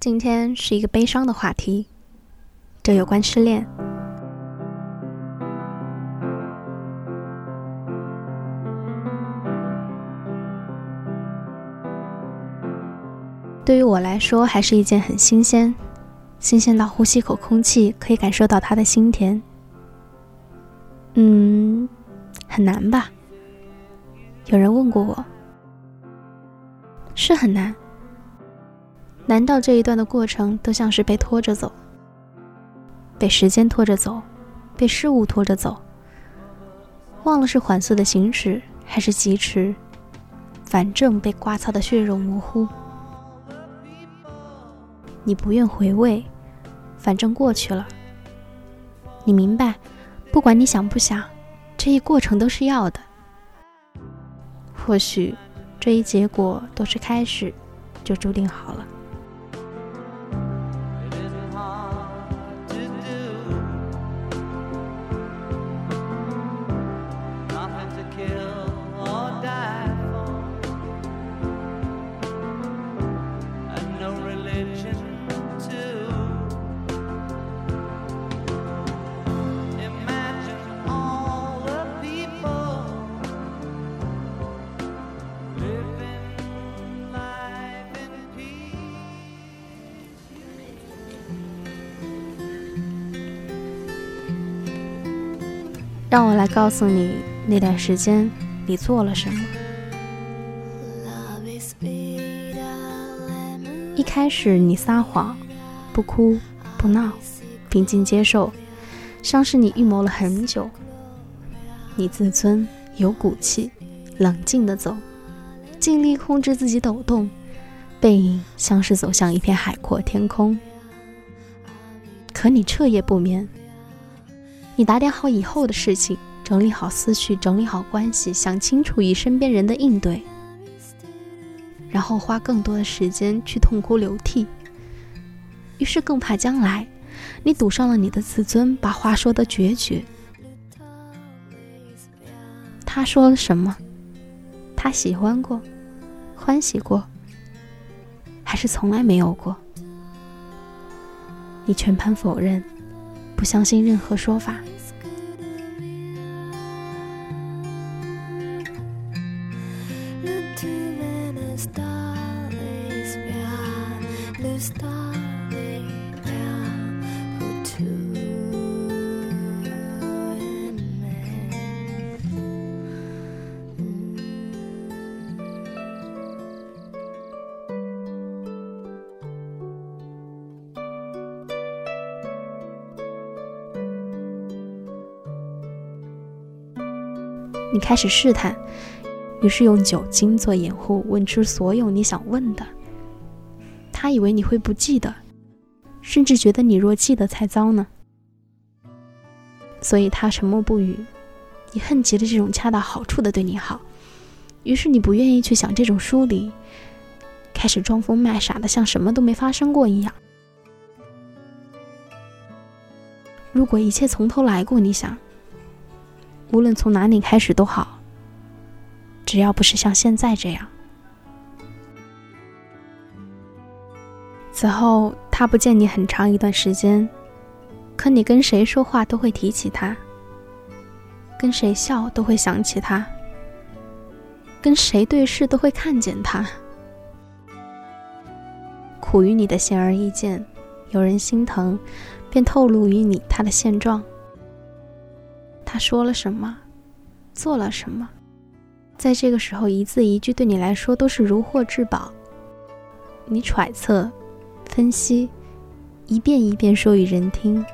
今天是一个悲伤的话题，这有关失恋。对于我来说，还是一件很新鲜，新鲜到呼吸口空气可以感受到他的心甜。嗯，很难吧？有人问过我，是很难。难道这一段的过程都像是被拖着走，被时间拖着走，被事物拖着走？忘了是缓速的行驶还是疾驰，反正被刮擦的血肉模糊。你不愿回味，反正过去了。你明白，不管你想不想，这一过程都是要的。或许，这一结果都是开始，就注定好了。让我来告诉你，那段时间你做了什么。一开始你撒谎，不哭不闹，平静接受，像是你预谋了很久。你自尊，有骨气，冷静的走，尽力控制自己抖动，背影像是走向一片海阔天空。可你彻夜不眠。你打点好以后的事情，整理好思绪，整理好关系，想清楚与身边人的应对，然后花更多的时间去痛哭流涕。于是更怕将来，你赌上了你的自尊，把话说得决绝。他说了什么？他喜欢过，欢喜过，还是从来没有过？你全盘否认。不相信任何说法。你开始试探，于是用酒精做掩护，问出所有你想问的。他以为你会不记得，甚至觉得你若记得才糟呢。所以他沉默不语。你恨极了这种恰到好处的对你好，于是你不愿意去想这种疏离，开始装疯卖傻的，像什么都没发生过一样。如果一切从头来过，你想？无论从哪里开始都好，只要不是像现在这样。此后，他不见你很长一段时间，可你跟谁说话都会提起他，跟谁笑都会想起他，跟谁对视都会看见他。苦于你的显而易见，有人心疼，便透露于你他的现状。说了什么，做了什么，在这个时候一字一句对你来说都是如获至宝。你揣测、分析，一遍一遍说与人听。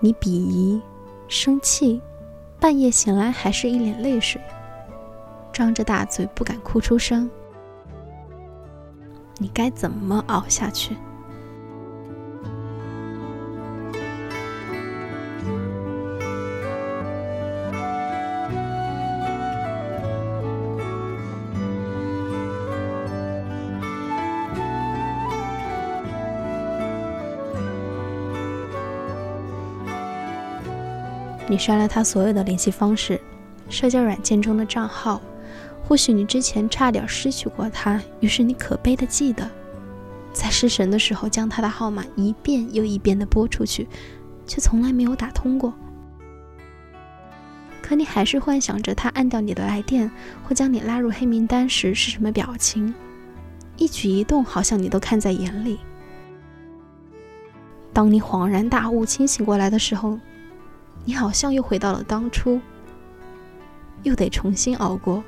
你鄙夷、生气，半夜醒来还是一脸泪水，张着大嘴不敢哭出声。你该怎么熬下去？你删了他所有的联系方式，社交软件中的账号。或许你之前差点失去过他，于是你可悲的记得，在失神的时候将他的号码一遍又一遍的拨出去，却从来没有打通过。可你还是幻想着他按掉你的来电或将你拉入黑名单时是什么表情，一举一动好像你都看在眼里。当你恍然大悟、清醒过来的时候，你好像又回到了当初，又得重新熬过。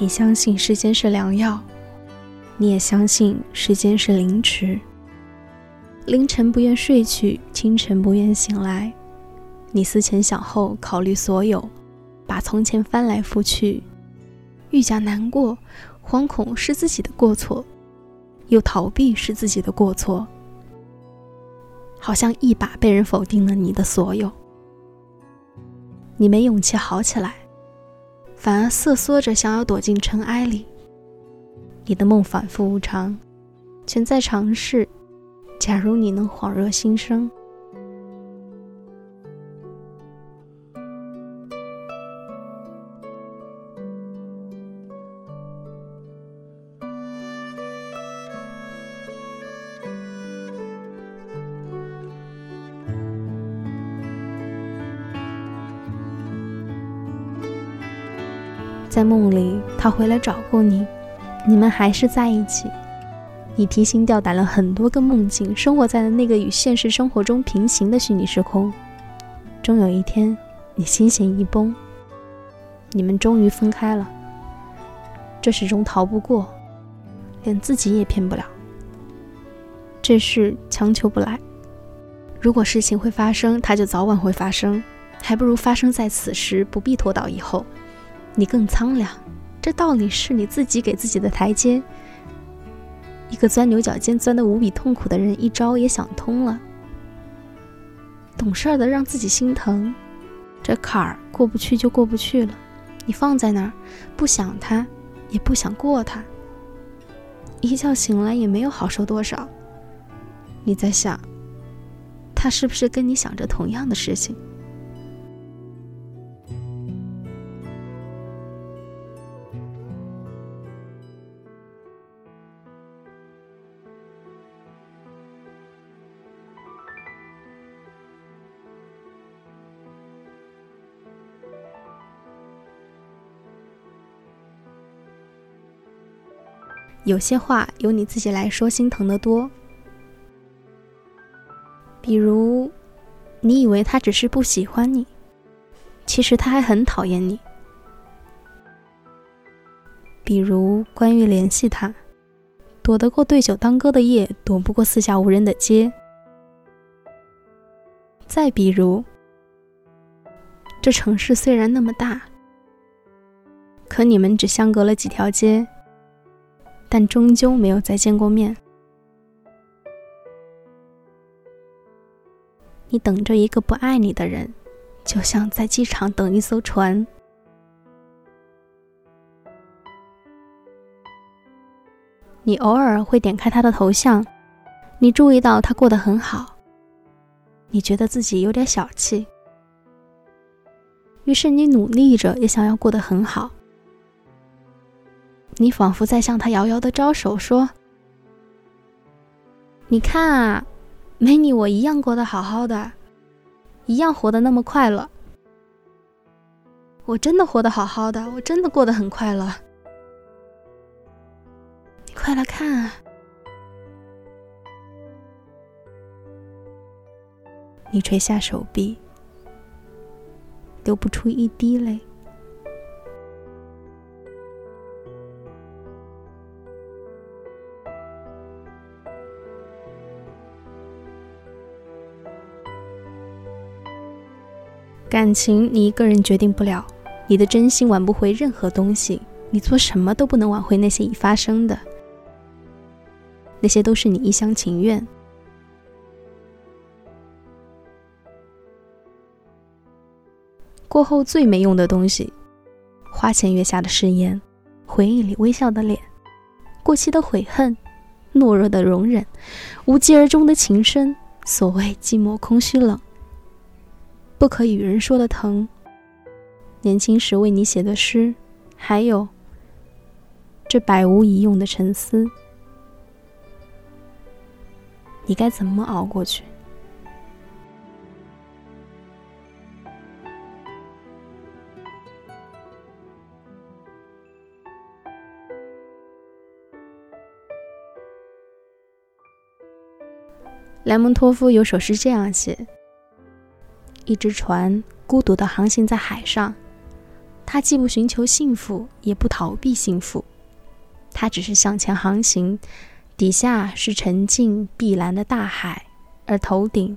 你相信时间是良药，你也相信时间是凌迟。凌晨不愿睡去，清晨不愿醒来。你思前想后，考虑所有，把从前翻来覆去，愈加难过，惶恐是自己的过错，又逃避是自己的过错，好像一把被人否定了你的所有。你没勇气好起来。反而瑟缩着，想要躲进尘埃里。你的梦反复无常，全在尝试。假如你能恍若新生。在梦里，他回来找过你，你们还是在一起。你提心吊胆了很多个梦境，生活在了那个与现实生活中平行的虚拟时空。终有一天，你心弦一崩，你们终于分开了。这始终逃不过，连自己也骗不了。这事强求不来。如果事情会发生，它就早晚会发生，还不如发生在此时，不必拖到以后。你更苍凉，这道理是你自己给自己的台阶。一个钻牛角尖钻得无比痛苦的人，一招也想通了。懂事的让自己心疼，这坎儿过不去就过不去了。你放在那儿，不想他，也不想过他。一觉醒来也没有好受多少。你在想，他是不是跟你想着同样的事情？有些话由你自己来说，心疼的多。比如，你以为他只是不喜欢你，其实他还很讨厌你。比如，关于联系他，躲得过对酒当歌的夜，躲不过四下无人的街。再比如，这城市虽然那么大，可你们只相隔了几条街。但终究没有再见过面。你等着一个不爱你的人，就像在机场等一艘船。你偶尔会点开他的头像，你注意到他过得很好，你觉得自己有点小气，于是你努力着也想要过得很好。你仿佛在向他遥遥的招手，说：“你看啊，没你我一样过得好好的，一样活得那么快乐。我真的活得好好的，我真的过得很快乐。你快来看啊！”你垂下手臂，流不出一滴泪。感情你一个人决定不了，你的真心挽不回任何东西，你做什么都不能挽回那些已发生的。那些都是你一厢情愿。过后最没用的东西，花前月下的誓言，回忆里微笑的脸，过期的悔恨，懦弱的容忍，无疾而终的情深。所谓寂寞、空虚、冷，不可与人说的疼。年轻时为你写的诗，还有这百无一用的沉思，你该怎么熬过去？莱蒙托夫有首诗这样写：一只船孤独地航行在海上，它既不寻求幸福，也不逃避幸福，它只是向前航行。底下是沉静碧蓝的大海，而头顶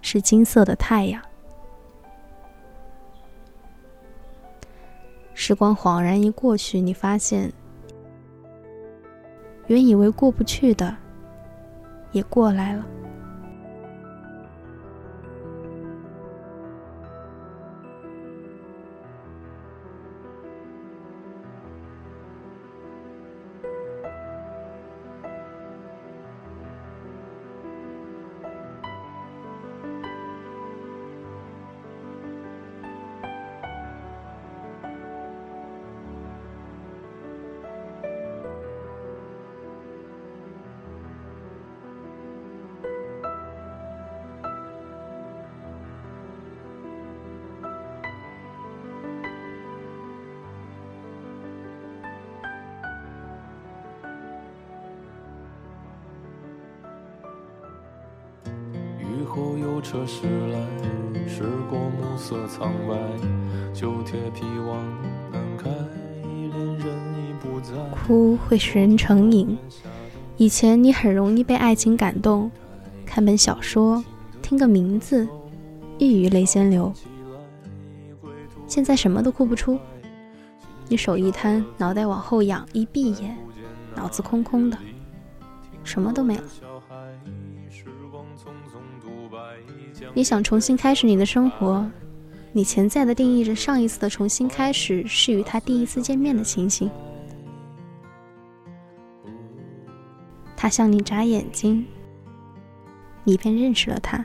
是金色的太阳。时光恍然一过去，你发现，原以为过不去的。也过来了。后有车驶来，驶过暮色苍白，旧铁皮往南开，恋人已不在。哭会使人成瘾，以前你很容易被爱情感动，看本小说，听个名字，一语泪先流。现在什么都哭不出，你手一摊，脑袋往后仰，一闭眼，脑子空空的，什么都没了。你想重新开始你的生活，你潜在的定义着上一次的重新开始是与他第一次见面的情形。他向你眨眼睛，你便认识了他。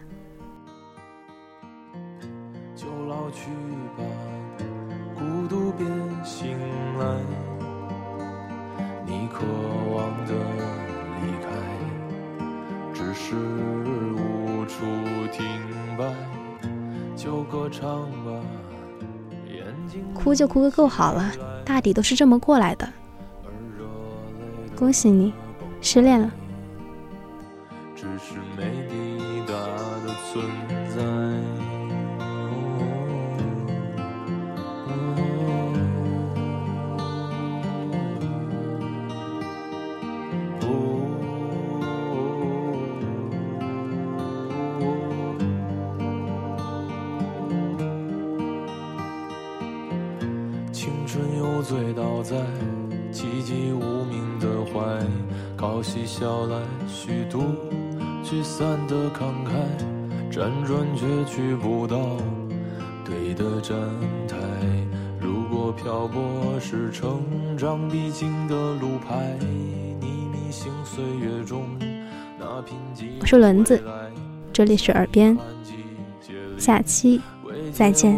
哭就哭个够好了，大抵都是这么过来的。恭喜你，失恋了。只是没抵达的存在。寂无名的怀，靠嬉笑来虚度聚散的慷慨，辗转却去不到对的站台。如果漂泊是成长必经的路牌，你迷醒岁月中那贫瘠。我是轮子，这里是耳边，下期再见。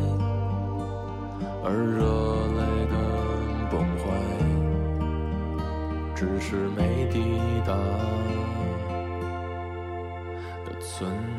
而热泪的崩坏，只是没抵达的存。